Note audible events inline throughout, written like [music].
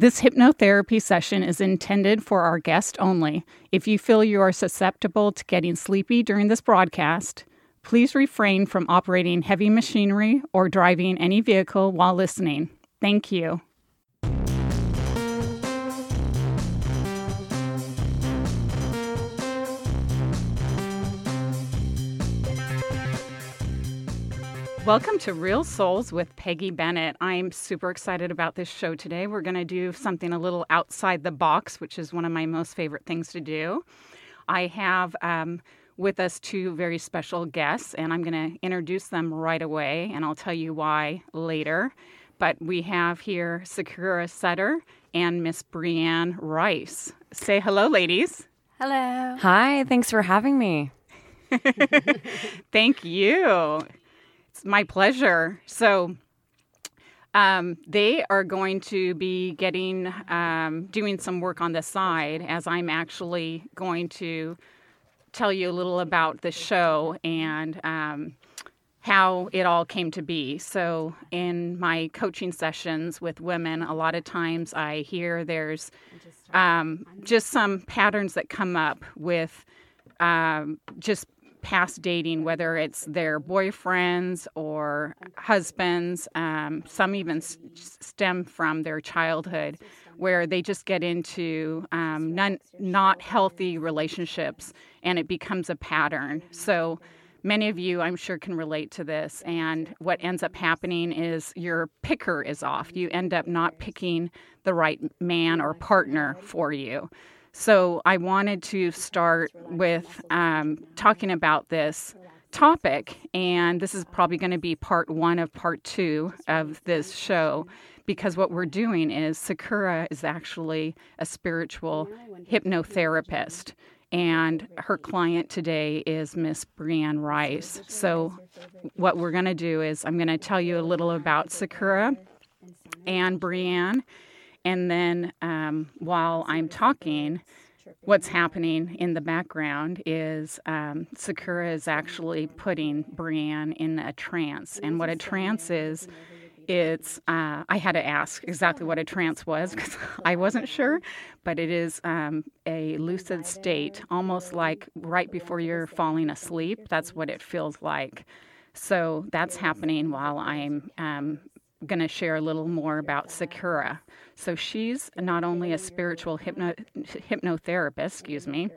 This hypnotherapy session is intended for our guest only. If you feel you are susceptible to getting sleepy during this broadcast, please refrain from operating heavy machinery or driving any vehicle while listening. Thank you. Welcome to Real Souls with Peggy Bennett. I'm super excited about this show today. We're going to do something a little outside the box, which is one of my most favorite things to do. I have um, with us two very special guests, and I'm going to introduce them right away, and I'll tell you why later. But we have here Sakura Sutter and Miss Brianne Rice. Say hello, ladies. Hello. Hi, thanks for having me. [laughs] Thank you. It's my pleasure. So, um, they are going to be getting um, doing some work on the side as I'm actually going to tell you a little about the show and um, how it all came to be. So, in my coaching sessions with women, a lot of times I hear there's um, just some patterns that come up with um, just past dating, whether it's their boyfriends or husbands. Um, some even s- stem from their childhood, where they just get into um, non, not healthy relationships and it becomes a pattern. So, many of you, I'm sure, can relate to this. And what ends up happening is your picker is off. You end up not picking the right man or partner for you. So I wanted to start with um, talking about this topic, and this is probably going to be part one of part two of this show because what we're doing is Sakura is actually a spiritual hypnotherapist. And her client today is Miss Brianne Rice. So, what we're going to do is I'm going to tell you a little about Sakura and Brianne, and then um, while I'm talking, what's happening in the background is um, Sakura is actually putting Brianne in a trance. And what a trance is, it's, uh, I had to ask exactly what a trance was because [laughs] I wasn't sure, but it is um, a lucid state, almost like right before you're falling asleep. That's what it feels like. So that's happening while I'm um, going to share a little more about Sakura. So she's not only a spiritual hypno- hypnotherapist, excuse me,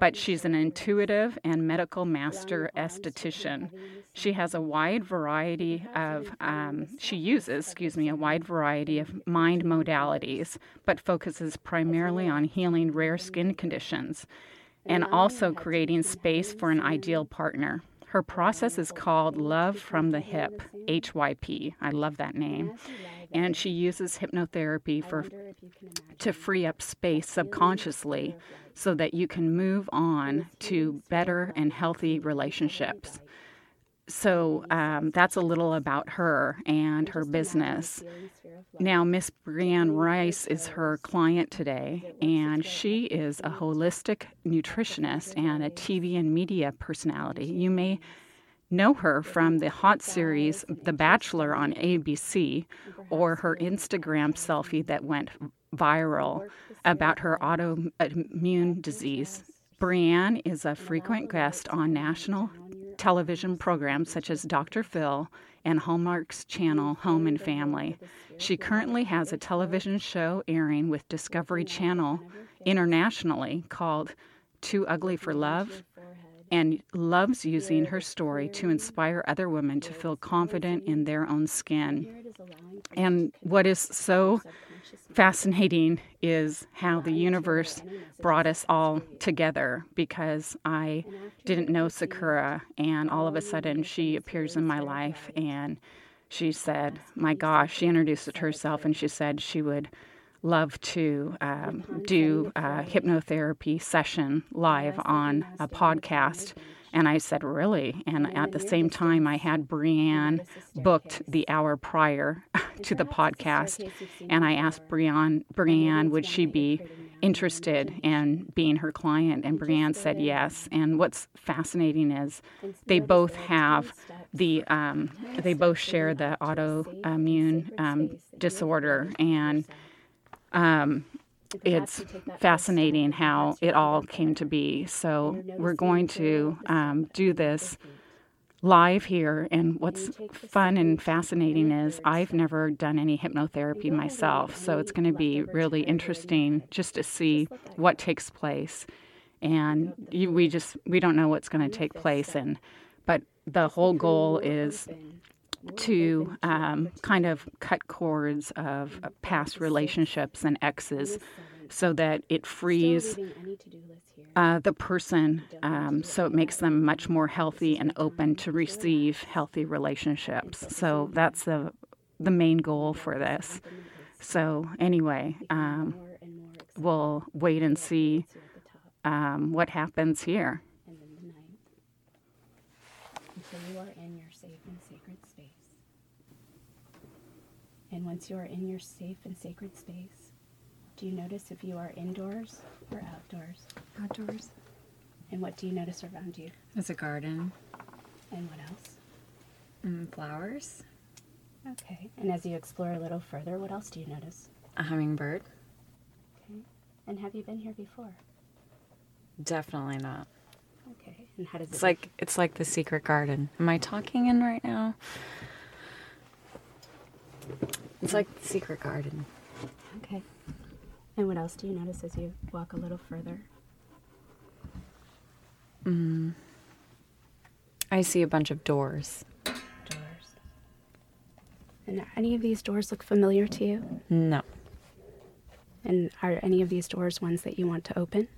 but she's an intuitive and medical master esthetician. She has a wide variety of, um, she uses, excuse me, a wide variety of mind modalities, but focuses primarily on healing rare skin conditions and also creating space for an ideal partner. Her process is called Love from the Hip, HYP. I love that name. And she uses hypnotherapy for to free up space subconsciously so that you can move on to better and healthy relationships. So um, that's a little about her and her business. Now, Miss Brianne Rice is her client today, and she is a holistic nutritionist and a TV and media personality. You may know her from the hot series The Bachelor on ABC or her Instagram selfie that went viral about her autoimmune disease. Brianne is a frequent guest on national television programs such as Dr. Phil and Hallmark's channel Home and Family. She currently has a television show airing with Discovery Channel internationally called Too Ugly for Love and loves using her story to inspire other women to feel confident in their own skin. And what is so fascinating is how the universe brought us all together? Because I didn't know Sakura, and all of a sudden she appears in my life and she said, My gosh, she introduced herself and she said she would love to um, do a hypnotherapy session live on a podcast. And I said, Really? And at the same time, I had Brianne booked the hour prior [laughs] to the podcast. And I asked Brianne, Brianne, would she be interested in being her client? And Brianne said yes. And what's fascinating is they both have the, um, they both share the autoimmune um, disorder. And um, it's fascinating how it all came to be. So we're going to um, do this live here. And what's fun and fascinating is I've never done any hypnotherapy myself. So it's going to be really interesting just to see what takes place. And you, we just we don't know what's going to take place. And but the whole goal is to um, kind of cut cords of past relationships and exes so that it frees uh, the person um, so it. makes them much more healthy and open to receive healthy relationships. So that's the, the main goal for this. So, anyway, um, we'll wait and see um, what happens here. So you are in your safe and sacred space. And once you are in your safe and sacred space, do you notice if you are indoors or outdoors? Outdoors. And what do you notice around you? There's a garden. And what else? Mm, flowers. Okay. And as you explore a little further, what else do you notice? A hummingbird. Okay. And have you been here before? Definitely not. Okay. And how does it It's like it's like the secret garden. Am I talking in right now? It's like the secret garden. Okay. And what else do you notice as you walk a little further? Mm. I see a bunch of doors. Doors. And are any of these doors look familiar to you? No. And are any of these doors ones that you want to open?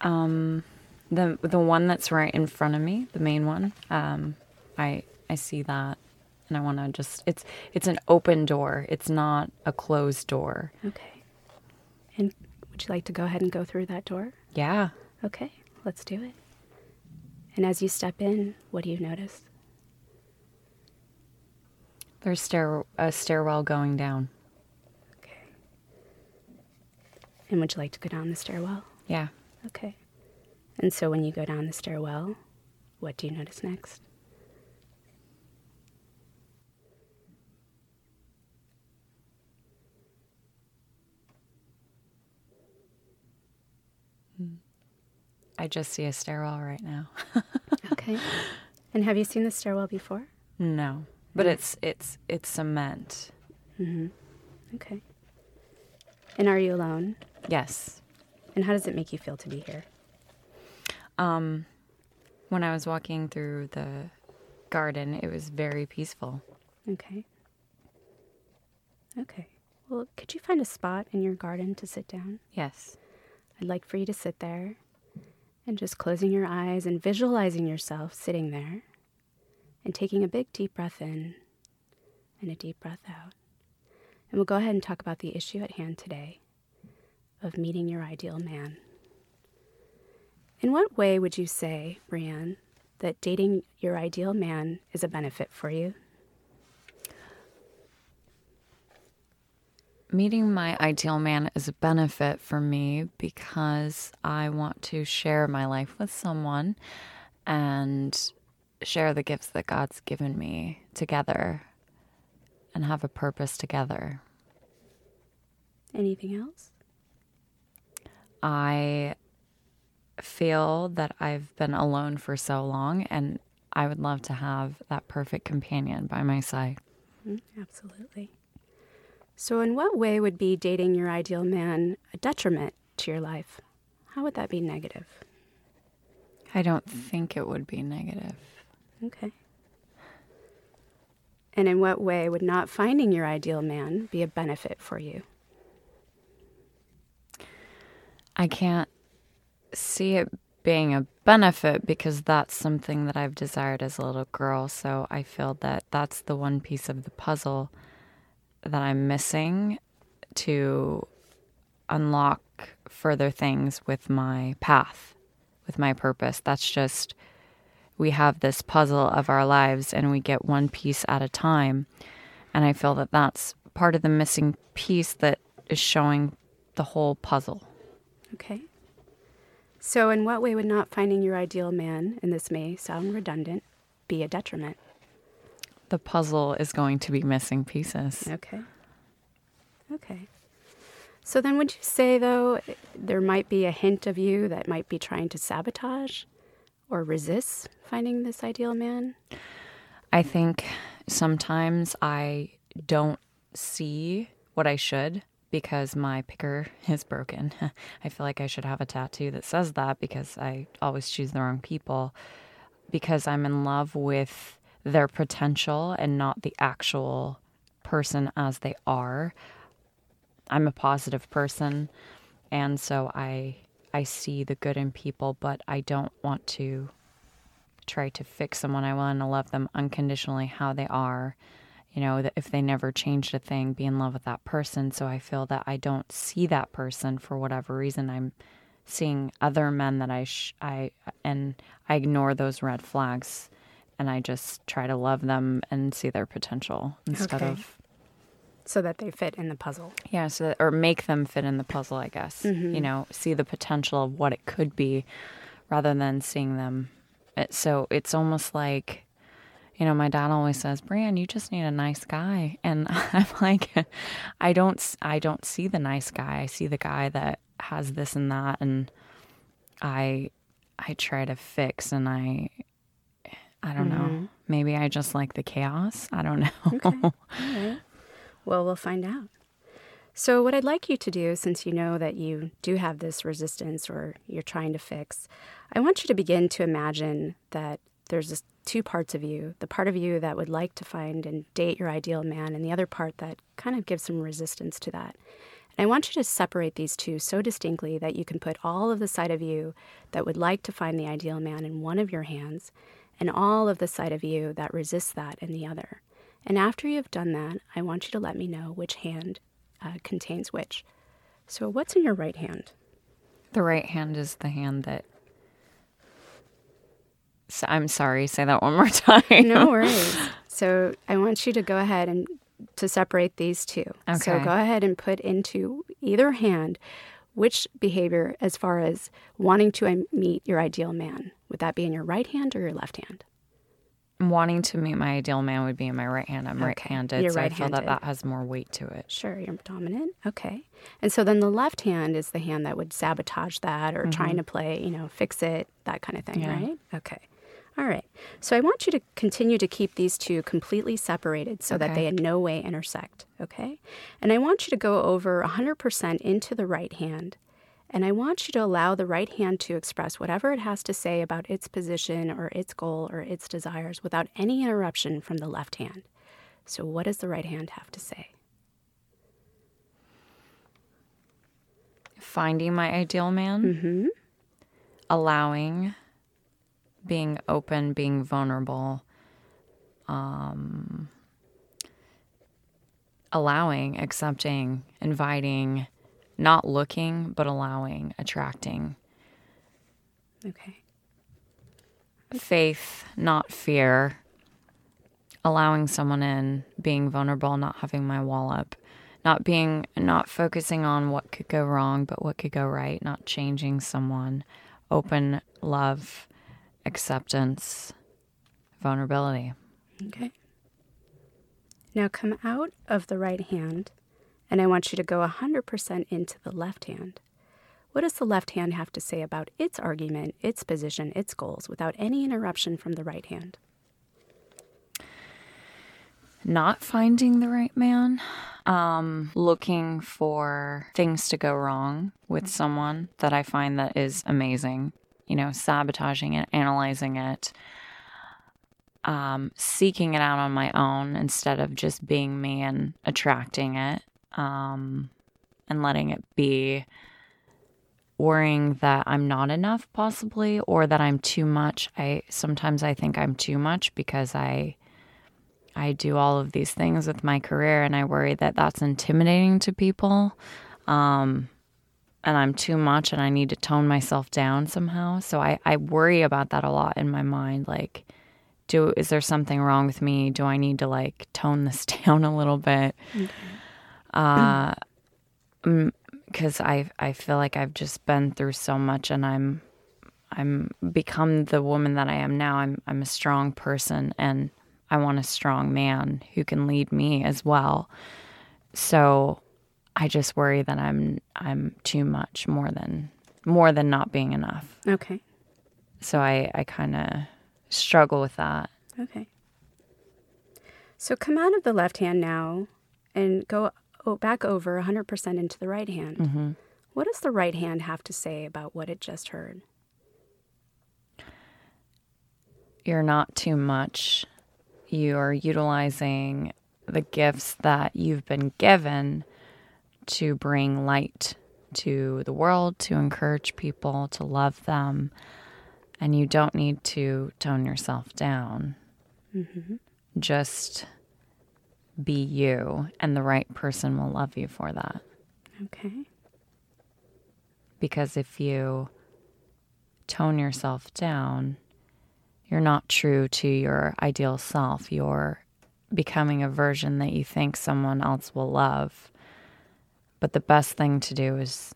Um, the the one that's right in front of me, the main one. Um, I I see that, and I want to just it's it's an open door. It's not a closed door. Okay. And would you like to go ahead and go through that door? Yeah. Okay, let's do it. And as you step in, what do you notice? There's stair a stairwell going down. Okay. And would you like to go down the stairwell? Yeah. Okay. And so when you go down the stairwell, what do you notice next? I just see a stairwell right now. [laughs] okay. And have you seen the stairwell before? No, but it's it's it's cement. Mm-hmm. Okay. And are you alone? Yes. And how does it make you feel to be here? Um, when I was walking through the garden, it was very peaceful. Okay. Okay. Well, could you find a spot in your garden to sit down? Yes. I'd like for you to sit there and just closing your eyes and visualizing yourself sitting there and taking a big deep breath in and a deep breath out. And we'll go ahead and talk about the issue at hand today of meeting your ideal man. In what way would you say, Brianne, that dating your ideal man is a benefit for you? Meeting my ideal man is a benefit for me because I want to share my life with someone and share the gifts that God's given me together and have a purpose together. Anything else? I feel that I've been alone for so long and I would love to have that perfect companion by my side. Mm, absolutely. So, in what way would be dating your ideal man a detriment to your life? How would that be negative? I don't think it would be negative. Okay. And in what way would not finding your ideal man be a benefit for you? I can't see it being a benefit because that's something that I've desired as a little girl. So I feel that that's the one piece of the puzzle that I'm missing to unlock further things with my path, with my purpose. That's just, we have this puzzle of our lives and we get one piece at a time. And I feel that that's part of the missing piece that is showing the whole puzzle. Okay. So, in what way would not finding your ideal man, and this may sound redundant, be a detriment? The puzzle is going to be missing pieces. Okay. Okay. So then, would you say, though, there might be a hint of you that might be trying to sabotage or resist finding this ideal man? I think sometimes I don't see what I should because my picker is broken. [laughs] I feel like I should have a tattoo that says that because I always choose the wrong people because I'm in love with their potential and not the actual person as they are. I'm a positive person and so I I see the good in people, but I don't want to try to fix someone. I want to love them unconditionally how they are. You know, that if they never changed a thing, be in love with that person. So I feel that I don't see that person for whatever reason. I'm seeing other men that I sh- I and I ignore those red flags and I just try to love them and see their potential instead Okay. of So that they fit in the puzzle. yeah, so that, or make them fit in the puzzle, I guess. Mm-hmm. You know, see the potential of what it could be rather than seeing them. It, so it's almost like, you know, my dad always says, "Brian, you just need a nice guy," and [laughs] I'm like, I don't, I don't see the nice guy. I see the guy that has this and that, and I, I try to fix, and I, I don't know. Mm-hmm. Maybe I just like the chaos. I don't [laughs] know. Well, we'll find out. So, what I'd like you to do, since you know that you do have this resistance or you're trying to fix, I want you to begin to imagine that there's this two parts of you the part of you that would like to find and date your ideal man, and the other part that kind of gives some resistance to that. And I want you to separate these two so distinctly that you can put all of the side of you that would like to find the ideal man in one of your hands, and all of the side of you that resists that in the other. And after you've done that, I want you to let me know which hand uh, contains which. So, what's in your right hand? The right hand is the hand that. I'm sorry. Say that one more [laughs] time. No worries. so, I want you to go ahead and to separate these two. Okay. So, go ahead and put into either hand which behavior as far as wanting to meet your ideal man. Would that be in your right hand or your left hand? Wanting to meet my ideal man would be in my right hand. I'm right-handed, You're so I feel that that has more weight to it. Sure, you're dominant. Okay. And so then the left hand is the hand that would sabotage that or trying mm-hmm. to play, you know, fix it, that kind of thing, Yeah. right? Okay. All right. So I want you to continue to keep these two completely separated so that they in no way intersect, okay? And I want you to go over 100% into the right hand. And I want you to allow the right hand to express whatever it has to say about its position or its goal or its desires without any interruption from the left hand. So, what does the right hand have to say? Finding my ideal man, Mm-hmm. allowing, being open, being vulnerable, um, allowing, accepting, inviting, not looking, but allowing, attracting. Okay. faith, not fear, allowing someone in, being vulnerable, not having my wall up, not being, not focusing on what could go wrong, but what could go right, not changing someone, open love, acceptance, vulnerability. Okay. Now come out of the right hand, and I want you to go 100% into the left hand. What does the left hand have to say about its argument, its position, its goals without any interruption from the right hand? Not finding the right man, um, looking for things to go wrong with someone that I find that is amazing, you know, sabotaging it, analyzing it, um, seeking it out on my own instead of just being me and attracting it, um, and letting it be worrying that I'm not enough possibly or that I'm too much. I sometimes I think I'm too much because I I do all of these things with my career and I worry that that's intimidating to people. Um and I'm too much and I need to tone myself down somehow. So I, I worry about that a lot in my mind. Like, do is there something wrong with me? Do I need to like tone this [laughs] down a little bit? Uh because I I feel like I've just been through so much and I'm I'm become the woman that I am now. I'm I'm a strong person and I want a strong man who can lead me as well. So I just worry that I'm I'm too much more than more than not being enough. Okay. So I I kind of struggle with that. Okay. So come out of the left hand now and go o- back over 100% into the right hand. Mm-hmm. What does the right hand have to say about what it just heard? You're not too much. You're utilizing the gifts that you've been given to bring light to the world, to encourage people, to love them. And you don't need to tone yourself down. Mm-hmm. Just be you, and the right person will love you for that. Okay. Because if you tone yourself down, you're not true to your ideal self. You're becoming a version that you think someone else will love. But the best thing to do is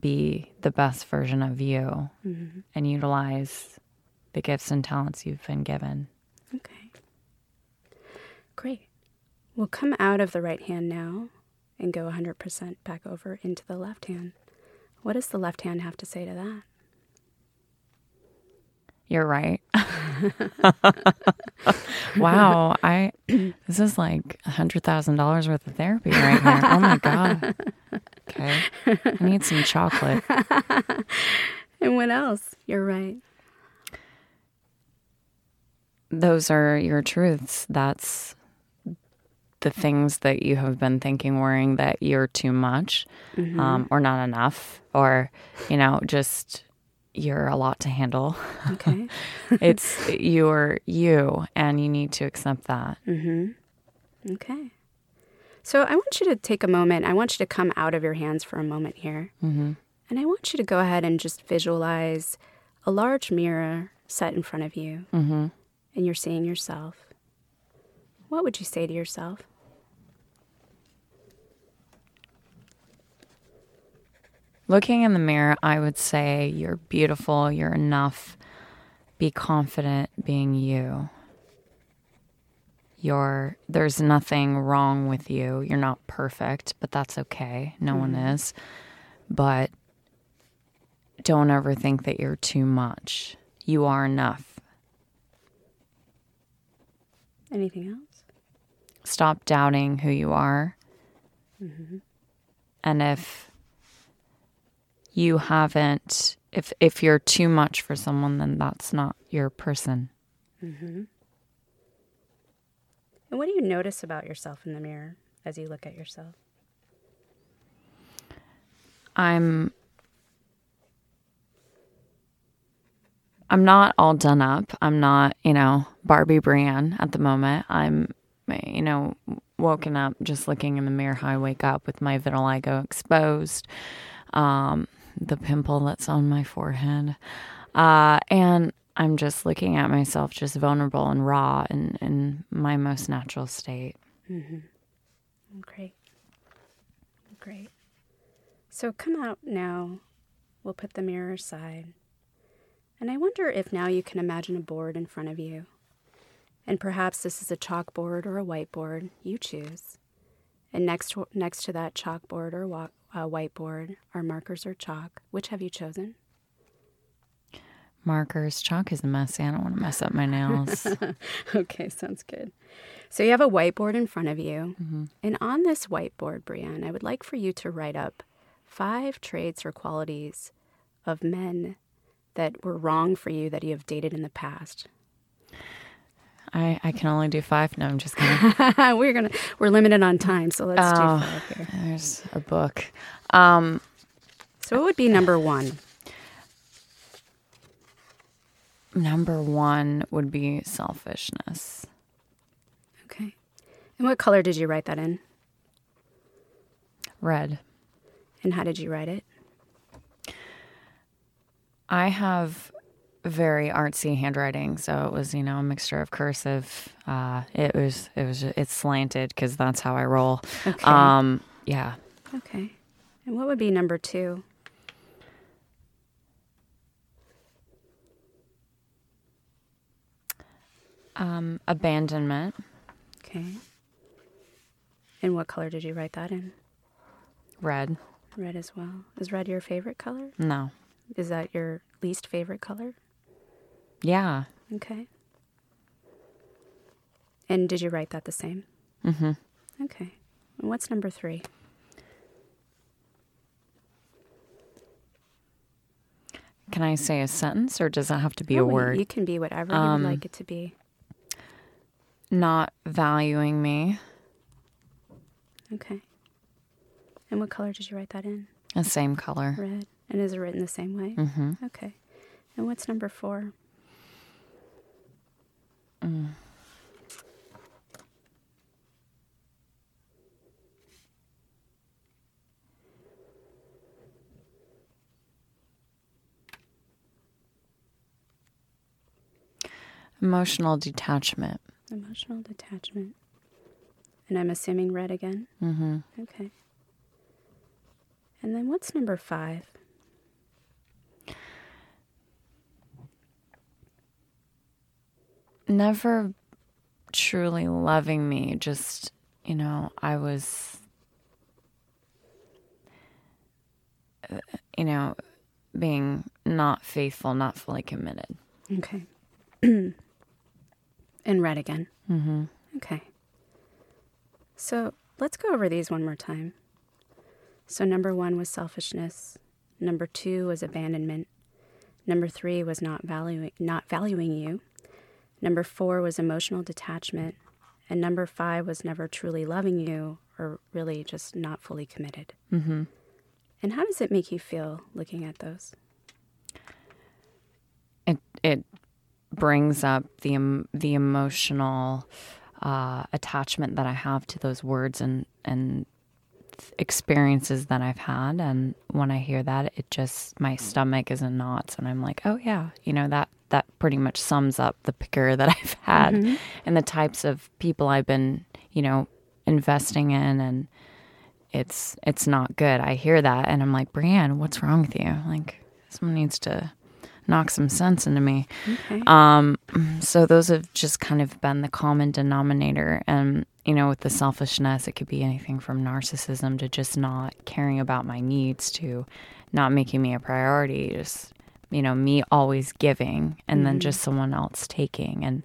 be the best version of you mm-hmm. and utilize the gifts and talents you've been given. Okay. Great. We'll come out of the right hand now and go 100% back over into the left hand. What does the left hand have to say to that? You're right. [laughs] [laughs] wow, I [clears throat] this is like a hundred thousand dollars worth of therapy right here. Oh my god. Okay, I need some chocolate. [laughs] And what else? You're right. Those are your truths. That's the things that you have been thinking, worrying that you're too much, um, or not enough, or you know, just you're a lot to handle. Okay. [laughs] it's you're you, and you need to accept that. okay. So I want you to take a moment. I want you to come out of your hands for a moment here. Mm-hmm. And I want you to go ahead and just visualize a large mirror set in front of you. Mm-hmm. And you're seeing yourself. What would you say to yourself? Looking in the mirror, I would say you're beautiful, you're enough. Be confident being you. You're there's nothing wrong with you. You're not perfect, but that's okay. No one mm-hmm. is. But don't ever think that you're too much. You are enough. Anything else? Stop doubting who you are. Mm-hmm. And if you haven't if if you're too much for someone then that's not your person. And what do you notice about yourself in the mirror as you look at yourself? I'm I'm not all done up. I'm not, you know, Barbie Brianne at the moment. I'm you know, woken up just looking in the mirror how I wake up with my vitiligo exposed, um, the pimple that's on my forehead. Uh, and I'm just looking at myself just vulnerable and raw and in my most natural state. Mm-hmm. Great. Great. So come out now. We'll put the mirror aside. And I wonder if now you can imagine a board in front of you. And perhaps this is a chalkboard or a whiteboard. You choose. And next to, next to that chalkboard or uh, whiteboard are markers or chalk. Which have you chosen? Markers, chalk is a messy. I don't want to mess up my nails. [laughs] Okay, sounds good. So you have a whiteboard in front of you. And on this whiteboard, Brianne, I would like for you to write up five traits or qualities of men that were wrong for you that you have dated in the past. I, I can only do five. No, I'm just kidding. [laughs] we're gonna we're limited on time, so let's Oh. do five here. There's a book. Um, So what would be number one? number one would be selfishness. Okay. And what color did you write that in? Red. And how did you write it? I have very artsy handwriting, so it was you know a mixture of cursive. Uh, it was it was it's slanted because that's how I roll. Okay. Um, yeah, Okay. And what would be number two? um, abandonment. Okay. And what color did you write that in? Red. Red as well. Is red your favorite color? No. Is that your least favorite color? Yeah. Okay. And did you write that the same? Mm-hmm. Okay. And what's number three? Can I say a sentence or does that have to be a Oh, word? You can be whatever you Um, would like it to be. Not valuing me. Okay. And what color did you write that in? The same color. Red. And is it written the same way? Mm-hmm. Okay. And what's number four? Emotional detachment. Emotional detachment. And I'm assuming red again? Mm-hmm. Okay. And then what's number five? Never truly loving me. Just, you know, I was, uh, you know, being not faithful, not fully committed. Okay. [clears throat] and red again. Mm-hmm. Okay. So let's go over these one more time. So, number one was selfishness. Number two was abandonment. Number three was not valuing, not valuing you. Number four was emotional detachment. And number five was never truly loving you or really just not fully committed. Mm-hmm. And how does it make you feel looking at those? It it brings up the the emotional uh, attachment that I have to those words and and experiences that I've had, and when I hear that, it just my stomach is in knots, and I'm like, oh yeah, you know that that pretty much sums up the picker that [laughs] I've had and the types of people I've been, you know, investing in, and it's it's not good. I hear that, and I'm like, Brianne, what's wrong with you? Like, someone needs to knock some sense into me. Okay. Um, so those have just kind of been the common denominator. And, you know, with the selfishness, it could be anything from narcissism to just not caring about my needs to not making me a priority, just, you know, me always giving and then mm. just someone else taking. And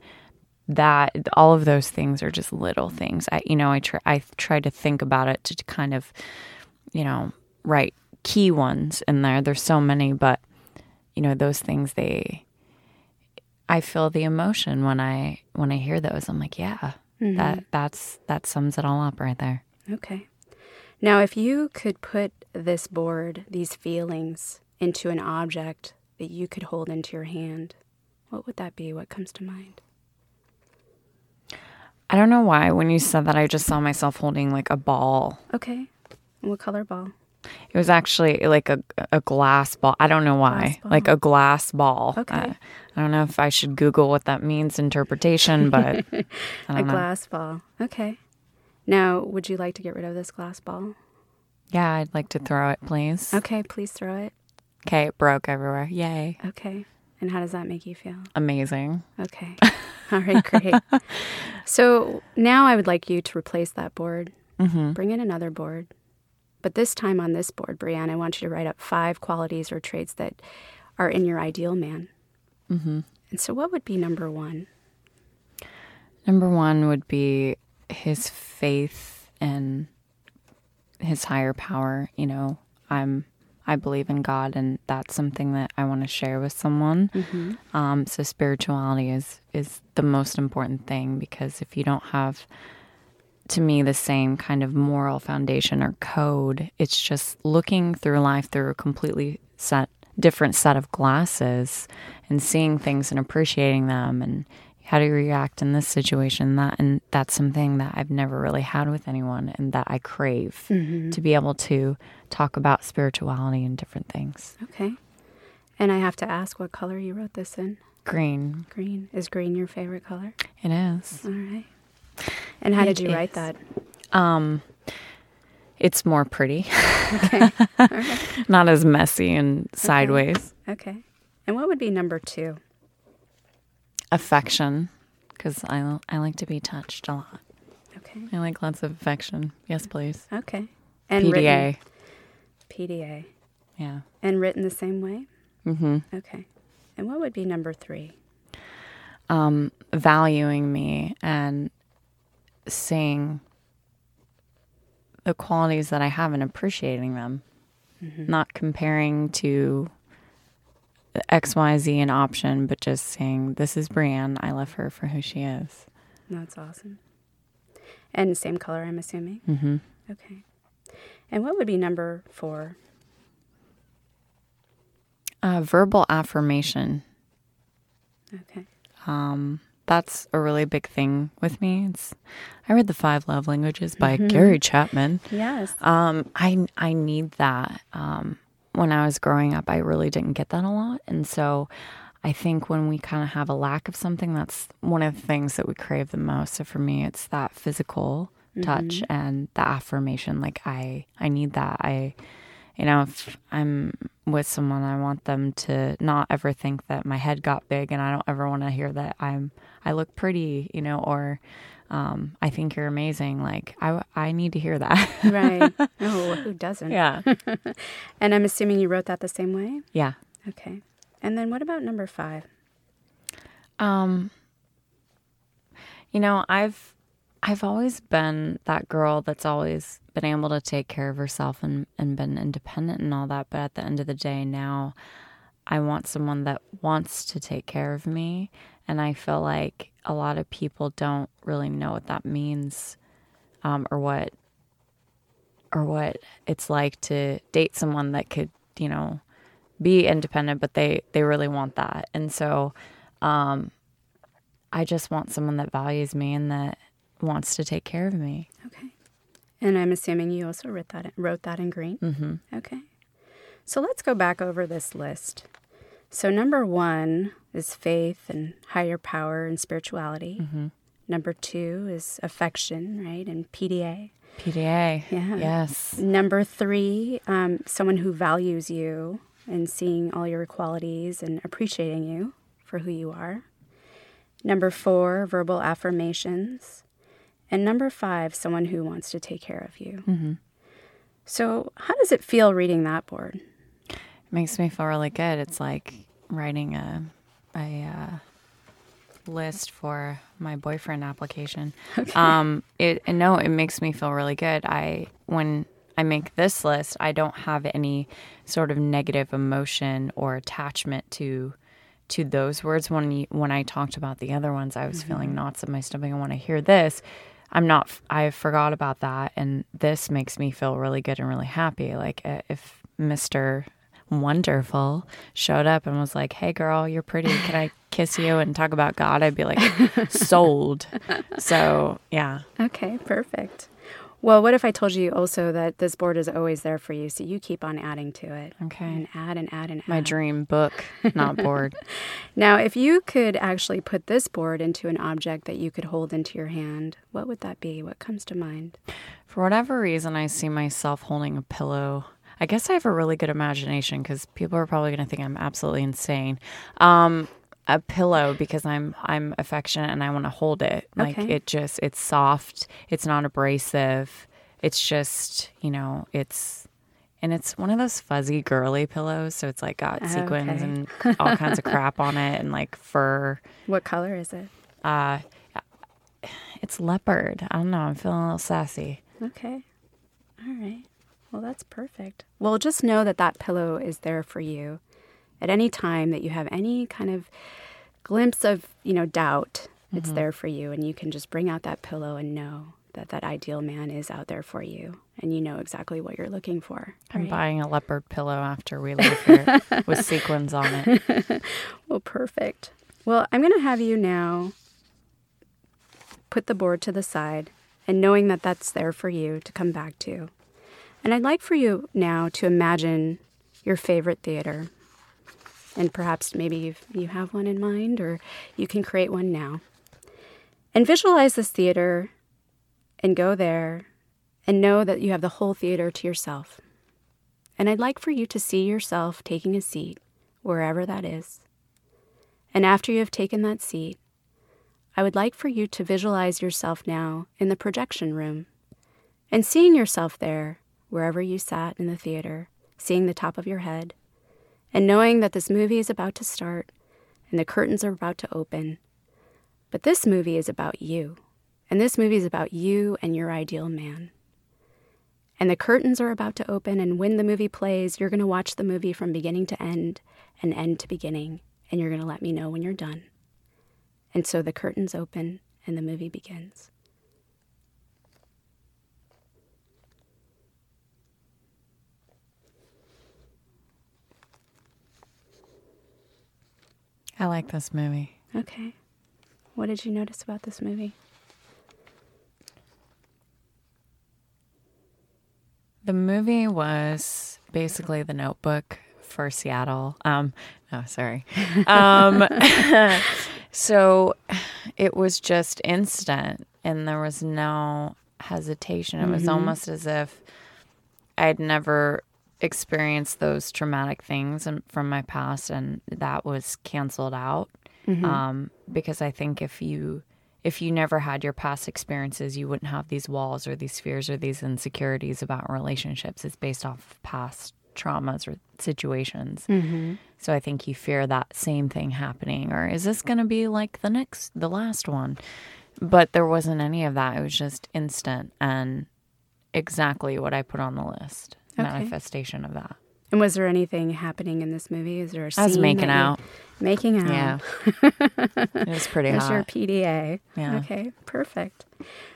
that, all of those things are just little things. I, you know, I try, I try to think about it to kind of, you know, write key ones in there. There's so many, but you know those things they i feel the emotion when i when i hear those i'm like yeah that mm-hmm. that's that sums it all up right there Okay. Now, if you could put this board, these feelings, into an object that you could hold into your hand, what would that be? What comes to mind? i don't know why when you said that i just saw myself holding like a ball Okay. What color ball? it was actually like a, a glass ball i don't know why like a glass ball Okay. I, I don't know if i should google what that means interpretation but [laughs] i A know glass ball. Okay. Now, would you like to get rid of this glass ball? yeah i'd like to throw it please Okay, please throw it. Okay it broke everywhere yay Okay. And how does that make you feel? amazing Okay. [laughs] All right, great. so now I would like you to replace that board. mm-hmm. Bring in another board. But this time on this board, Brianne, I want you to write up five qualities or traits that are in your ideal man. Mm-hmm. And so, what would be number one? Number one would be his faith in his higher power. You know, I'm I believe in God, and that's something that I want to share with someone. Um, so spirituality is is the most important thing because if you don't have, to me, the same kind of moral foundation or code, it's just looking through life through a completely set different set of glasses and seeing things and appreciating them and how do you react in this situation that and that's something that I've never really had with anyone and that I crave to be able to talk about spirituality and different things. Okay. And I have to ask what color you wrote this in. Green. Green. Is green your favorite color? It is. All right. And how did It you write that? Um it's more pretty. Okay. [laughs] Right. Not as messy and sideways. Okay. And what would be number two? Affection cuz I I like to be touched a lot. Okay. I like lots of affection. Yes, please. Okay. And PDA. written, PDA. Yeah. And written the same way? Mm-hmm. Okay. And what would be number three? Um, valuing me and seeing the qualities that I have and appreciating them, not comparing to X, Y, Z an option, but just saying, "This is Brianne. I love her for who she is." That's awesome. And same color, I'm assuming? Mm-hmm. Okay. And what would be number four? Uh, verbal affirmation. Okay. Um, that's a really big thing with me. It's I read the Five Love Languages by Gary Chapman. Yes. Um, I I need that. Um, when I was growing up, I really didn't get that a lot, and so I think when we kind of have a lack of something, that's one of the things that we crave the most. So for me, it's that physical touch mm-hmm. and the affirmation. Like I I need that. I you know, if I'm with someone, I want them to not ever think that my head got big, and I don't ever want to hear that I'm I look pretty, you know, or um, I think you're amazing. Like I I need to hear that. right. [laughs] Oh, who doesn't? yeah, [laughs] And I'm assuming you wrote that the same way? yeah. Okay. And then what about number five? Um, you know, I've I've always been that girl that's always been able to take care of herself and, and been independent and all that. But at the end of the day, now I want someone that wants to take care of me. And I feel like a lot of people don't really know what that means um, or what or what it's like to date someone that could, you know, be independent, but they they really want that. And so um, I just want someone that values me and that wants to take care of me. Okay. And I'm assuming you also wrote that wrote that in green. Mm-hmm. Okay. So let's go back over this list. So number one is faith and higher power and spirituality. Number two is affection, right, and PDA. PDA. Yeah. Yes. Number three, um, someone who values you and seeing all your qualities and appreciating you for who you are. Number four, verbal affirmations. And number five, someone who wants to take care of you. Mm-hmm. So, how does it feel reading that board? Makes me feel really good. It's like writing a a uh, list for my boyfriend application. Um, it no, it makes me feel really good. I when I make this list, I don't have any sort of negative emotion or attachment to to those words. When you, when I talked about the other ones, I was feeling knots in my stomach. I want to hear this. I'm not. I forgot about that, and this makes me feel really good and really happy. Like uh, if Mister Wonderful showed up and was like, "Hey, girl, you're pretty. Can I [laughs] kiss you and talk about God?" I'd be like, "Sold." So yeah, Okay, perfect. Well, what if I told you also that this board is always there for you, so you keep on adding to it? Okay. And add and add and add. my dream book, not board. [laughs] [laughs] Now, if you could actually put this board into an object that you could hold into your hand, what would that be? What comes to mind? For whatever reason, I see myself holding a pillow. I guess I have a really good imagination because people are probably going to think I'm absolutely insane. Um, a pillow because I'm I'm affectionate and I want to hold it. Like Okay. it just it's soft. It's not abrasive. It's just you know it's and it's one of those fuzzy girly pillows. So it's like got sequins Okay. and [laughs] all kinds of crap on it and like fur. What color is it? Uh, it's leopard. I don't know. I'm feeling a little sassy. Okay. All right. Well, that's perfect. Well, just know that that pillow is there for you at any time that you have any kind of glimpse of, you know, doubt. It's mm-hmm. there for you and you can just bring out that pillow and know that that ideal man is out there for you and you know exactly what you're looking for. I'm buying a leopard pillow after we leave here [laughs] with sequins on it. [laughs] Well, perfect. Well, I'm going to have you now put the board to the side and knowing that that's there for you to come back to. And I'd like for you now to imagine your favorite theater. And perhaps maybe you've, you have one in mind or you can create one now. And visualize this theater and go there and know that you have the whole theater to yourself. And I'd like for you to see yourself taking a seat wherever that is. And after you have taken that seat, I would like for you to visualize yourself now in the projection room and seeing yourself there, wherever you sat in the theater, seeing the top of your head, and knowing that this movie is about to start and the curtains are about to open. But this movie is about you, and this movie is about you and your ideal man. And the curtains are about to open, and when the movie plays, you're going to watch the movie from beginning to end and end to beginning, and you're going to let me know when you're done. And so the curtains open and the movie begins. I like this movie. Okay. What did you notice about this movie? The movie was basically the notebook for Seattle. Um, no, sorry. [laughs] Um, [laughs] so it was just instant and there was no hesitation. It was almost as if I'd never experienced those traumatic things and- from my past and that was canceled out. Um, because I think if you if you never had your past experiences, you wouldn't have these walls or these fears or these insecurities about relationships. It's based off of past traumas or situations. So I think you fear that same thing happening, or is this going to be like the next, the last one? But there wasn't any of that. It was just instant and exactly what I put on the list. Okay. Manifestation of that. And was there anything happening in this movie? Is there a I was scene making out. Making out. Yeah. [laughs] it was pretty That's your. PDA. Yeah. Okay, perfect.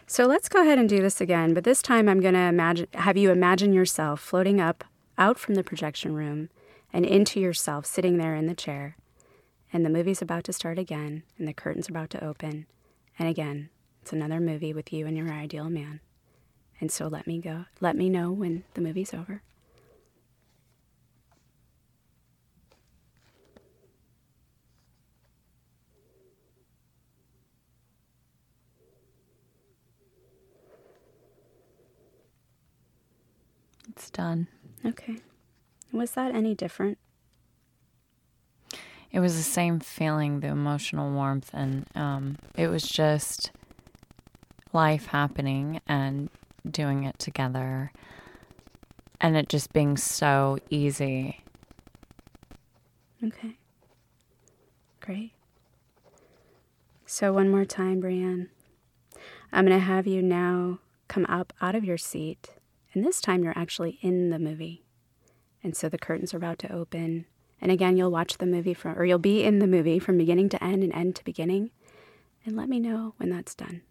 So let's go ahead and do this again, but this time I'm going to imagine have you imagine yourself floating up out from the projection room and into yourself sitting there in the chair. And the movie's about to start again, and the curtain's about to open. And again, it's another movie with you and your ideal man. And so let me go. Let me know when the movie's over. It's done. Okay. Was that any different? It was the same feeling, the emotional warmth, and um, it was just life happening and doing it together, and it just being so easy. Okay. Great. So, one more time, Brianne. I'm going to have you now come up out of your seat. And this time, you're actually in the movie. And so the curtains are about to open. And again, you'll watch the movie from, or you'll be in the movie from beginning to end and end to beginning. And let me know when that's done.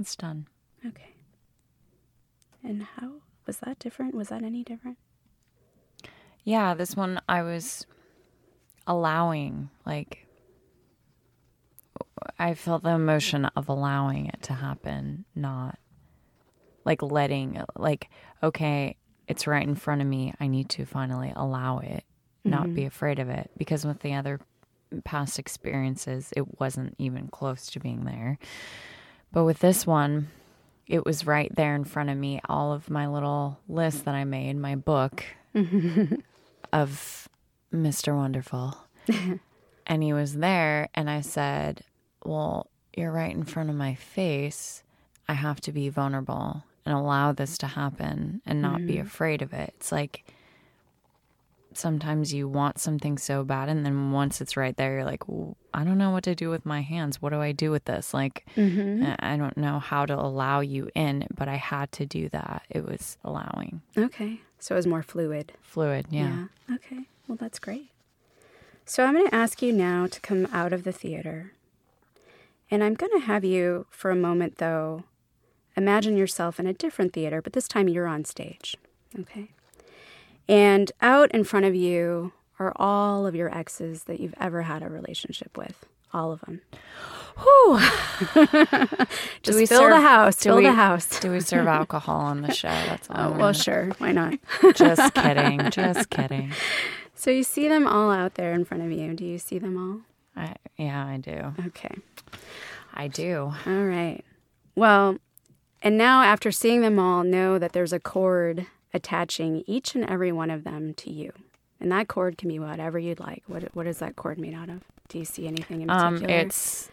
It's done. Okay. And how was that different? Was that any different? Yeah, this one I was allowing, like, I felt the emotion of allowing it to happen, not like letting, like, okay, it's right in front of me. I need to finally allow it, not be mm-hmm. afraid of it. Because with the other past experiences, it wasn't even close to being there. But with this one, it was right there in front of me. All of my little list that I made, my book [laughs] of Mr. Wonderful. [laughs] and he was there, and I said, Well, you're right in front of my face. I have to be vulnerable and allow this to happen and not be mm. afraid of it. It's like sometimes you want something so bad, and then once it's right there, you're like, I don't know what to do with my hands. What do I do with this? Like, mm-hmm. I I don't know how to allow you in, but I had to do that. It was allowing. Okay. So it was more fluid. Fluid, yeah. Yeah. Okay. Well, that's great. So I'm going to ask you now to come out of the theater. And I'm going to have you, for a moment, though, imagine yourself in a different theater, but this time you're on stage. Okay. And out in front of you are all of your exes that you've ever had a relationship with. All of them. [laughs] Just we fill the serve- house. Fill we- the house. Do we serve [laughs] alcohol on the show? That's all. Oh, well, sure. Why not? [laughs] Just kidding. Just kidding. So you see them all out there in front of you. Do you see them all? I, yeah, I do. Okay. I do. All right. Well, and now after seeing them all, know that there's a cord attaching each and every one of them to you. And that cord can be whatever you'd like. What what is that cord made out of? Do you see anything in particular? Um, it's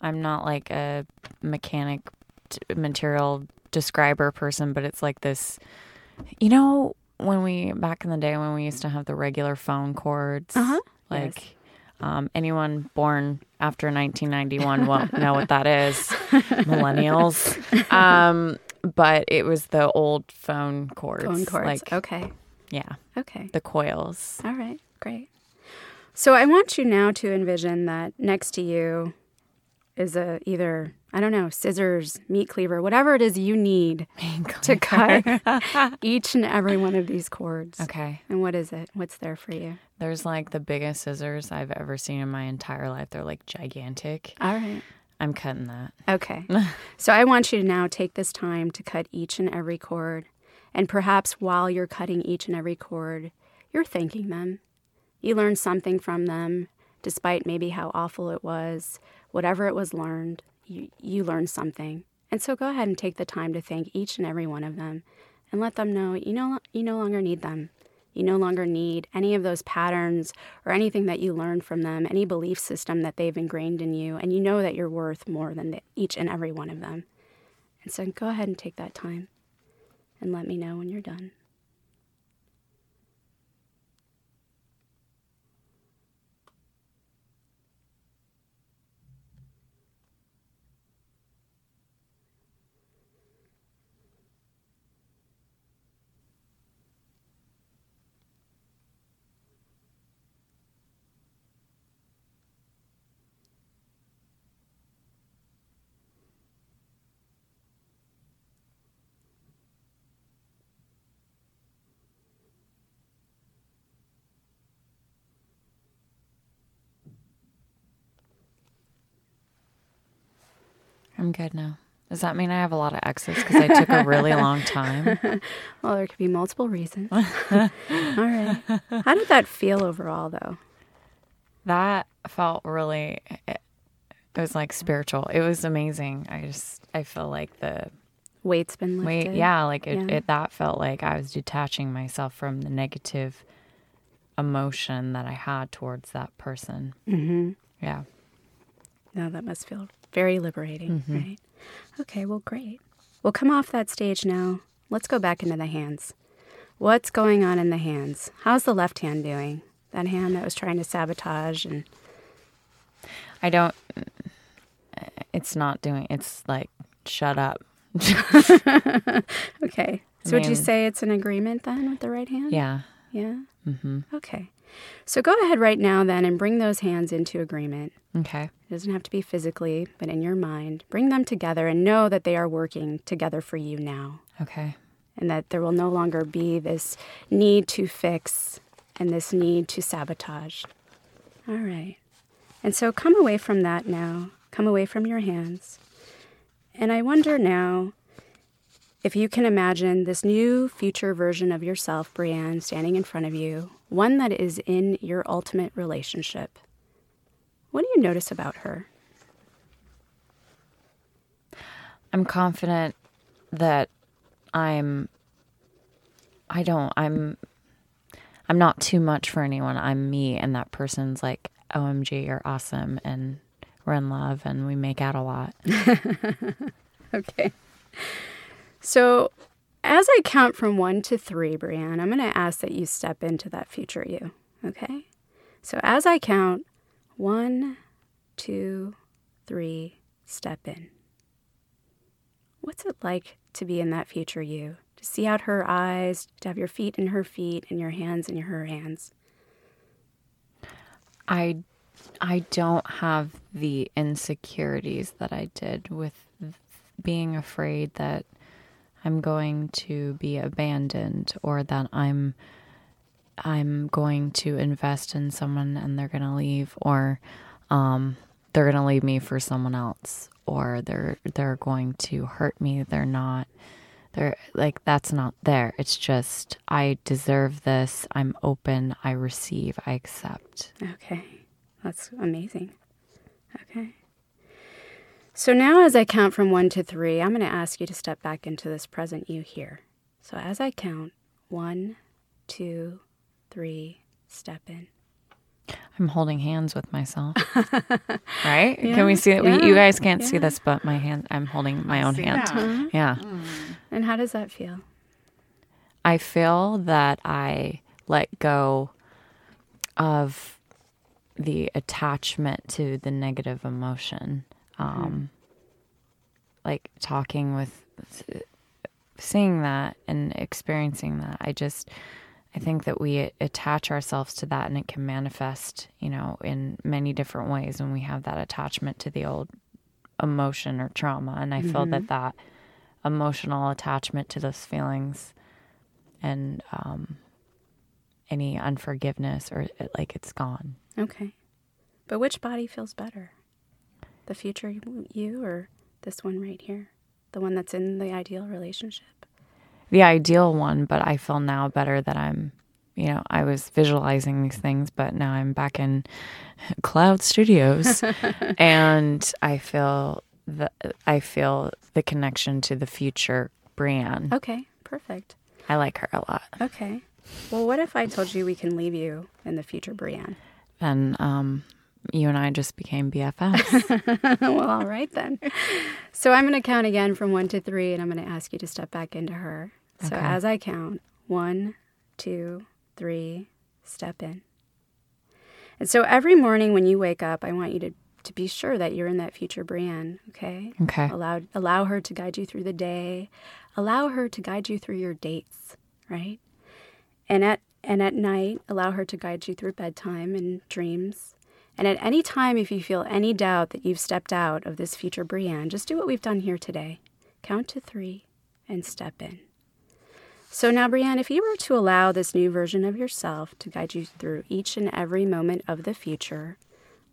I'm not like a mechanic t- material describer person, but it's like this. You know, when we back in the day when we used to have the regular phone cords, Uh-huh. like. Yes. Um, anyone born after 1991 won't know what that is, [laughs] millennials. Um, but it was the old phone cords. Phone cords. Like, okay. yeah, Okay. the coils. All right. Great. So I want you now to envision that next to you is a either I don't know scissors, meat cleaver, whatever it is you need [laughs] to [laughs] cut each and every one of these cords. Okay. And what is it? What's there for you? There's like the biggest scissors I've ever seen in my entire life. They're like gigantic. All right. I'm cutting that. Okay. [laughs] so I want you to now take this time to cut each and every cord. And perhaps while you're cutting each and every cord, you're thanking them. You learned something from them, despite maybe how awful it was. Whatever it was learned, you, you learned something. And so go ahead and take the time to thank each and every one of them and let them know you no, you no longer need them. You no longer need any of those patterns or anything that you learned from them, any belief system that they've ingrained in you, and you know that you're worth more than the, each and every one of them. And so go ahead and take that time and let me know when you're done. I'm good now. Does that mean I have a lot of X's because I took a really long [laughs] time? [laughs] Well, there could be multiple reasons. [laughs] All right. How did that feel overall, though? That felt really. It, it was like spiritual. It was amazing. I just I feel like the Weight's been lifted. wait, yeah, like it, Yeah. it. That felt like I was detaching myself from the negative emotion that I had towards that person. Mm-hmm. Yeah. No, that must feel very liberating, right? Okay, well, great. We'll come off that stage now. Let's go back into the hands. What's going on in the hands? How's the left hand doing? That hand that was trying to sabotage and I don't. It's not doing. It's like shut up. [laughs] okay. So would you say it's an agreement then with the right hand? Yeah. Yeah. Mm-hmm. Okay. So go ahead right now then and bring those hands into agreement. Okay. It doesn't have to be physically, but in your mind. Bring them together and know that they are working together for you now. Okay. and that there will no longer be this need to fix and this need to sabotage. All right. And so come away from that now. Come away from your hands. And I wonder now if you can imagine this new future version of yourself, Brianne, standing in front of you, one that is in your ultimate relationship. What do you notice about her? I'm confident that I'm I don't I'm I'm not too much for anyone. I'm me and that person's like OMG you're awesome and we're in love and we make out a lot. [laughs] Okay. So, as I count from one to three, Brianne, I'm going to ask that you step into that future you. Okay? So, as I count one, two, three, step in. What's it like to be in that future you? To see out her eyes, to have your feet in her feet and your hands in her hands. I I don't have the insecurities that I did with being afraid that I'm going to be abandoned or that I'm I'm going to invest in someone and they're going to leave or um they're going to leave me for someone else or they're they're going to hurt me. They're not they're like that's not there. It's just I deserve this. I'm open. I receive. I accept. Okay, that's amazing. Okay. So now, as I count from one to three, I'm going to ask you to step back into this present you here. So as I count, one, two, three, step in. I'm holding hands with myself. [laughs] right? Yeah, Can we see it? Yeah, you guys can't see this, but my hand, I'm holding my own hand. that. Uh-huh. Yeah. Mm. And how does that feel? I feel that I let go of the attachment to the negative emotion. Um, Like talking with, seeing that and experiencing that. I just, I think that we attach ourselves to that and it can manifest, you know, in many different ways when we have that attachment to the old emotion or trauma. And I feel that that emotional attachment to those feelings and um, any unforgiveness or it, like it's gone. Okay. But which body feels better? The future you or this one right here? The one that's in the ideal relationship? The ideal one, but I feel now better that I'm, you know, I was visualizing these things, but now I'm back in [laughs] Cloud Studios, [laughs] and I feel the I feel the connection to the future Brianne. Okay, perfect. I like her a lot. Okay. Well, what if I told you we can leave you in the future, Brianne? And um, you and I just became BFFs. [laughs] [laughs] well, all right then. So I'm going to count again from one to three, and I'm going to ask you to step back into her. So Okay. as I count, one, two, three, step in. And so every morning when you wake up, I want you to, to be sure that you're in that future Brianne, okay? Okay. Allow, allow her to guide you through the day. Allow her to guide you through your dates, right? And at and at night, allow her to guide you through bedtime and dreams. And at any time, if you feel any doubt that you've stepped out of this future Brianne, just do what we've done here today. Count to three and step in. So now, Brianne, if you were to allow this new version of yourself to guide you through each and every moment of the future,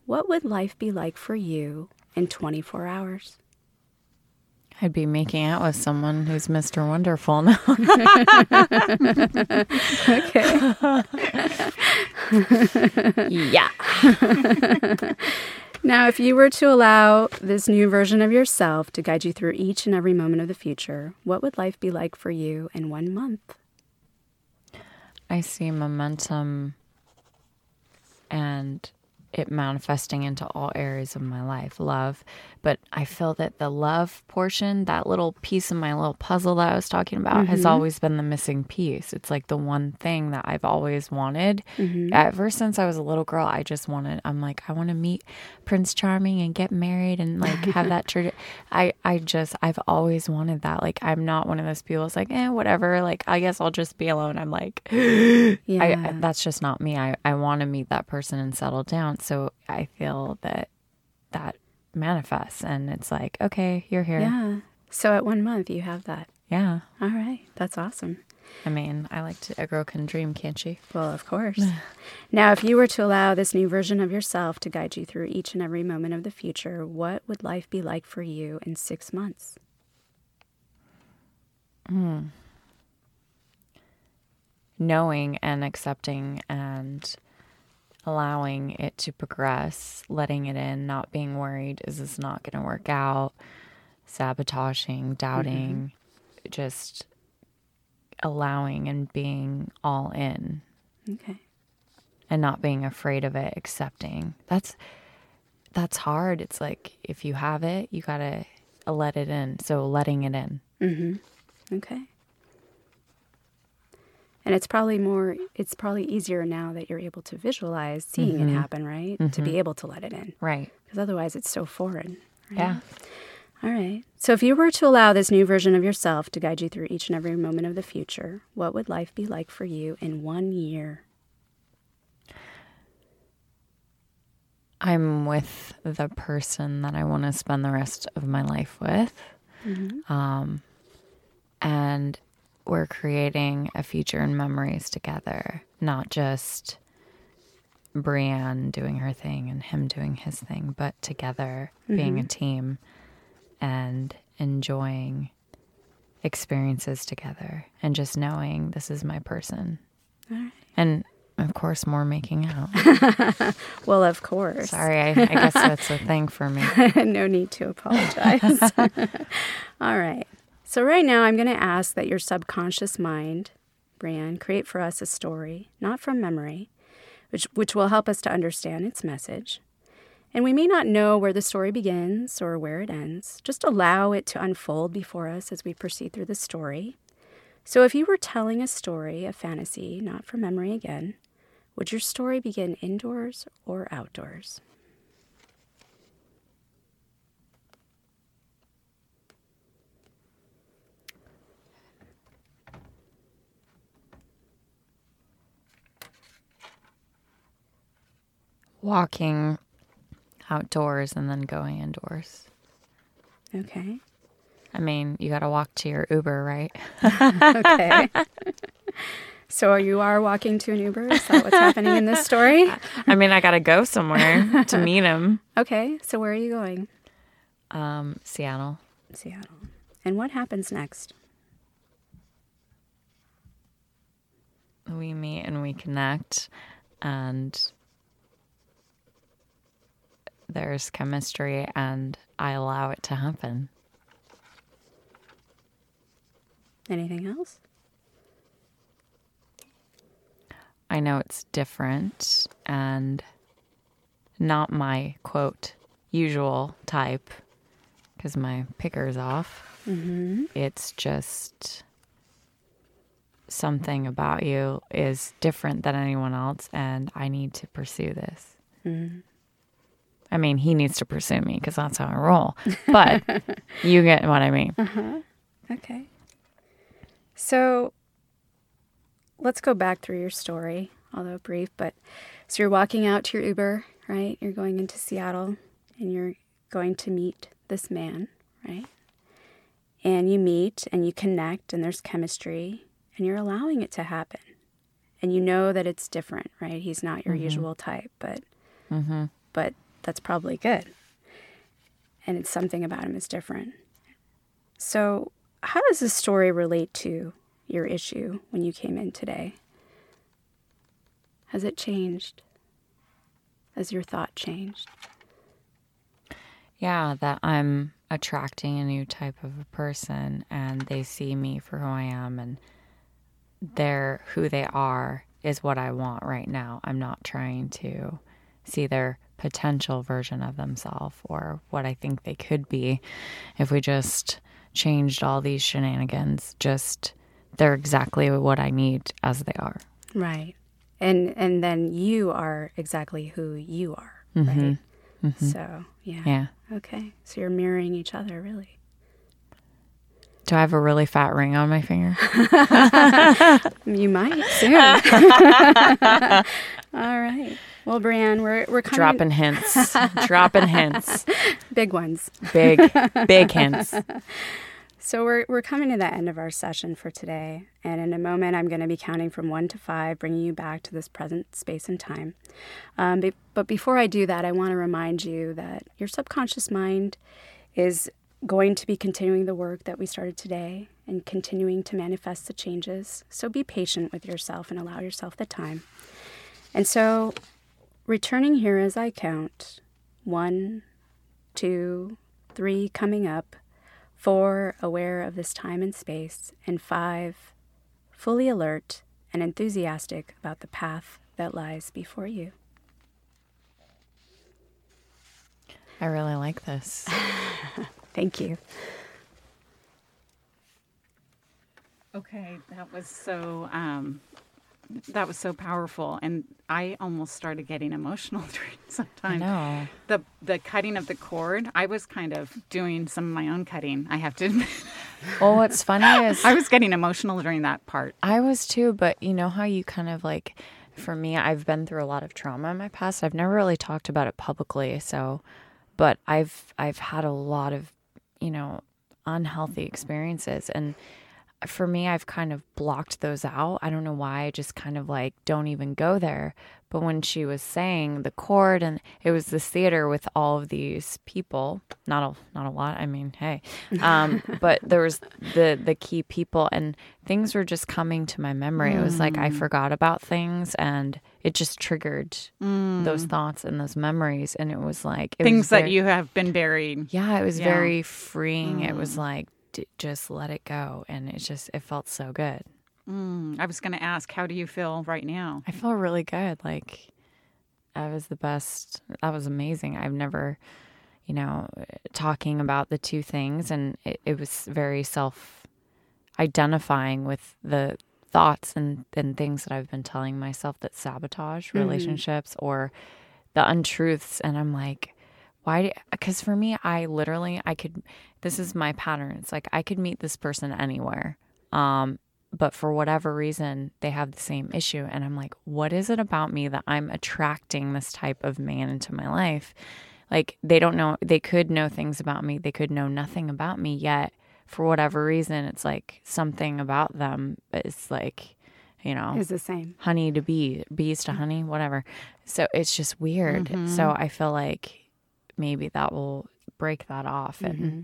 what would life be like for you in 24 hours? I'd be making out with someone who's Mr. Wonderful now. [laughs] [laughs] [laughs] yeah. [laughs] Now, if you were to allow this new version of yourself to guide you through each and every moment of the future, what would life be like for you in one month? I see momentum and it manifesting into all areas of my life, love. But I feel that the love portion, that little piece of my little puzzle that I was talking about, has always been the missing piece. It's like the one thing that I've always wanted. Ever since I was a little girl, I just wanted, I'm like, I want to meet Prince Charming and get married and like [laughs] have that church. I, I just, I've always wanted that. Like, I'm not one of those people that's like, eh, whatever. Like, I guess I'll just be alone. I'm like, [gasps] I, I, that's just not me. I, I want to meet that person and settle down. So I feel that that manifests and it's like, okay, you're here. yeah. So at one month, you have that. Yeah. All right. That's awesome. I mean, I like to, a girl can dream, can't she? Well, of course. [laughs] now, if you were to allow this new version of yourself to guide you through each and every moment of the future, what would life be like for you in six months? Hmm. Knowing and accepting and allowing it to progress, letting it in, not being worried, is this not going to work out? Sabotaging, doubting, mm-hmm. just allowing and being all in Okay. and not being afraid of it, accepting. That's that's hard. It's like if you have it, you got to let it in. So letting it in. Mm-hmm. Okay. And it's probably more, it's probably easier now that you're able to visualize seeing it mm-hmm. happen, right? To be mm-hmm. able to let it in. Right. Because otherwise it's so foreign. Right? Yeah. All right. So if you were to allow this new version of yourself to guide you through each and every moment of the future, what would life be like for you in one year? I'm with the person that I want to spend the rest of my life with. Mm-hmm. Um, and we're creating a future and memories together, not just Brianne doing her thing and him doing his thing, but together being a mm-hmm. team and enjoying experiences together and just knowing this is my person. And of course, more making out. [laughs] Well, of course. Sorry, I, I guess that's a thing for me. [laughs] no need to apologize. [laughs] All right. So, right now, I'm going to ask that your subconscious mind, Brianne, create for us a story, not from memory, which, which will help us to understand its message. And we may not know where the story begins or where it ends. Just allow it to unfold before us as we proceed through the story. So, if you were telling a story, a fantasy, not from memory again, would your story begin indoors or outdoors? Walking outdoors and then going indoors. Okay. I mean, you got to walk to your Uber, right? [laughs] okay. so you are walking to an Uber? Is that what's happening in this story? [laughs] I mean, I got to go somewhere to meet him. [laughs] Okay. So where are you going? Um, Seattle. Seattle. And what happens next? We meet and we connect, and there's chemistry, and I allow it to happen. Anything else? I know it's different and not my quote usual type because my picker's off. Mm-hmm. It's just something about you is different than anyone else, and I need to pursue this. Mm-hmm. I mean, he needs to pursue me because that's how I roll. But [laughs] you get what I mean. Uh-huh. Okay. So let's go back through your story, although brief. But so you're walking out to your Uber, right? You're going into Seattle and you're going to meet this man, right? And you meet and you connect and there's chemistry and you're allowing it to happen. And you know that it's different, right? He's not your Mhm. usual type, but hmm but that's probably good. And it's something about him is different. So, how does this story relate to your issue when you came in today? Has it changed? Has your thought changed? Yeah, that I'm attracting a new type of a person and they see me for who I am and they're who they are is what I want right now. I'm not trying to see their potential version of themselves or what I think they could be if we just changed all these shenanigans. Just they're exactly what I need as they are. Right. And and then you are exactly who you are, mm-hmm. right? So, yeah. Yeah. Okay. So you're mirroring each other really. Do I have a really fat ring on my finger? [laughs] You might soon. [laughs] [laughs] All right. Well, Brianne, we're we're coming Dropping hints. [laughs] Dropping hints. big ones. Big, [laughs] big hints. So we're we're coming to the end of our session for today, and in a moment I'm going to be counting from one to five, bringing you back to this present space and time. Um, be, but before I do that, I want to remind you that your subconscious mind is going to be continuing the work that we started today and continuing to manifest the changes. So be patient with yourself and allow yourself the time. And so, returning here as I count one, two, three coming up, four, aware of this time and space, and five, fully alert and enthusiastic about the path that lies before you. I really like this. [laughs] Thank you. Okay, that was so um, that was so powerful, and I almost started getting emotional [laughs] during some I time. know. The the cutting of the cord, I was kind of doing some of my own cutting. I have to admit, [laughs] Well, what's funny [laughs] is I was getting emotional during that part. I was too, but you know how you kind of like, for me, I've been through a lot of trauma in my past. I've never really talked about it publicly, so, but I've I've had a lot of, you know, unhealthy experiences, and for me, I've kind of blocked those out. I don't know why. I just kind of like don't even go there. But when she was saying the chord, and it was this theater with all of these people, not a not a lot. I mean, hey, um, [laughs] but there was the the key people, and things were just coming to my memory. It was like I mm. forgot about things, and it just triggered those mm. thoughts and those memories, and it was like it was Things that you have been buried. yeah, it was Yeah. very freeing. It was mm. like, d- just let it go, and it just it felt so good. Mm, I was going to ask, how do you feel right now? I feel really good. Like that was the best. That was amazing. I've never, you know, talking about the two things, and it, it was very self identifying with the thoughts and, and things that I've been telling myself that sabotage relationships or the untruths. And I'm like, why? Because for me, I literally, I could, this is my pattern. It's like I could meet this person anywhere. Um, but for whatever reason, they have the same issue. And I'm like, what is it about me that I'm attracting this type of man into my life? Like, they don't know, they could know things about me, they could know nothing about me, yet for whatever reason, it's like something about them is like, you know, Is the same. honey to bee, bees to honey, whatever. So it's just weird. So I feel like maybe that will break that off. And mm-hmm.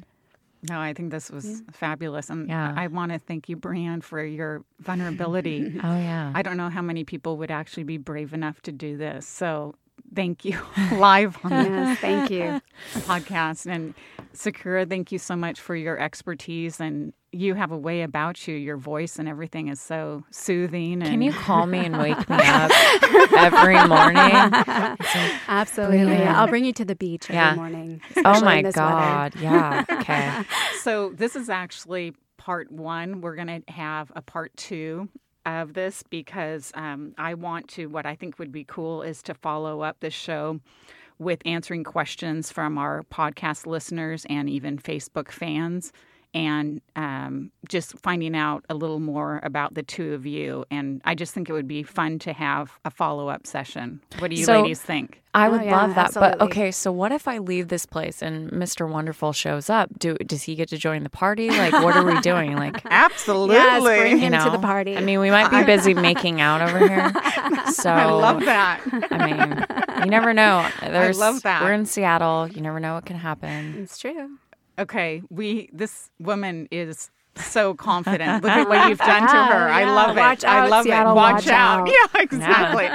No, I think this was fabulous. And Yeah. I want to thank you, Brian, for your vulnerability. [laughs] oh, yeah. I don't know how many people would actually be brave enough to do this. So thank you [laughs] live on Yes, thank you. podcast. And Sakura, thank you so much for your expertise. And you have a way about you. Your voice and everything is so soothing. And Can you call me and wake me up [laughs] every morning? Like, Absolutely. Brilliant. I'll bring you to the beach every Yeah. morning. oh my in weather. God. Yeah. Okay. [laughs] So this is actually part one. We're going to have a part two of this because um, I want to. What I think would be cool is to follow up this show with answering questions from our podcast listeners and even Facebook fans. And um, just finding out a little more about the two of you. And I just think it would be fun to have a follow up session. What do you So- ladies think? I Oh, would yeah, love that. absolutely. But okay, so what if I leave this place and Mr. Wonderful shows up? Do does he get to join the party? Like what are we doing? [laughs] Like Absolutely. Yes, bring you him know, to the party. I mean, we might be busy [laughs] making out over here. So [laughs] I love that. I mean, you never know. There's, love that. We're in Seattle. You never know what can happen. it's true. Okay, we this woman is so confident. Look at what you've [laughs] done to her. I Yeah, love it. watch I out, love Seattle, it. Watch, watch out. out. [laughs] Yeah, exactly.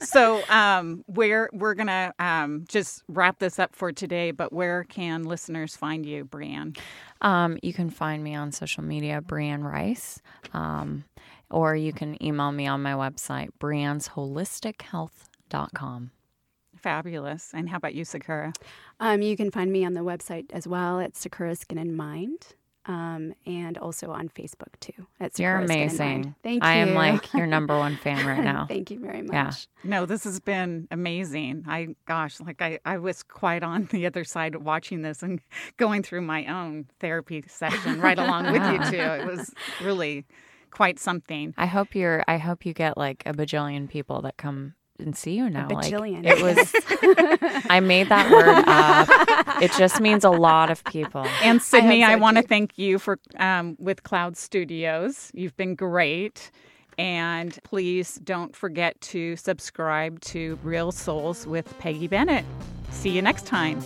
[laughs] so um we're we're gonna um just wrap this up for today, but where can listeners find you, Brianne? Um, you can find me on social media, Brianne Rice, um, or you can email me on my website, briansholistichealth.com. Fabulous. And how about you, Sakura? Um, you can find me on the website as well at Sakura Skin and Mind, um, and also on Facebook too. At You're Sakura Skin and Mind. amazing. Thank you. I am like your [laughs] number one fan right now. Thank you very much. Yeah. No, this has been amazing. I gosh, like I, I was quite on [laughs] the other side watching this and [laughs] going through my own therapy session right along with you too. It was really quite something. I hope you're. I hope you get like a bajillion people that come and see you now. Like, bajillion. it was. [laughs] I made that word up. It just means a lot of people. And Sydney, I, so want to thank you for um, with Cloud Studios. You've been great. And please don't forget to subscribe to Real Souls with Peggy Bennett. See you next time.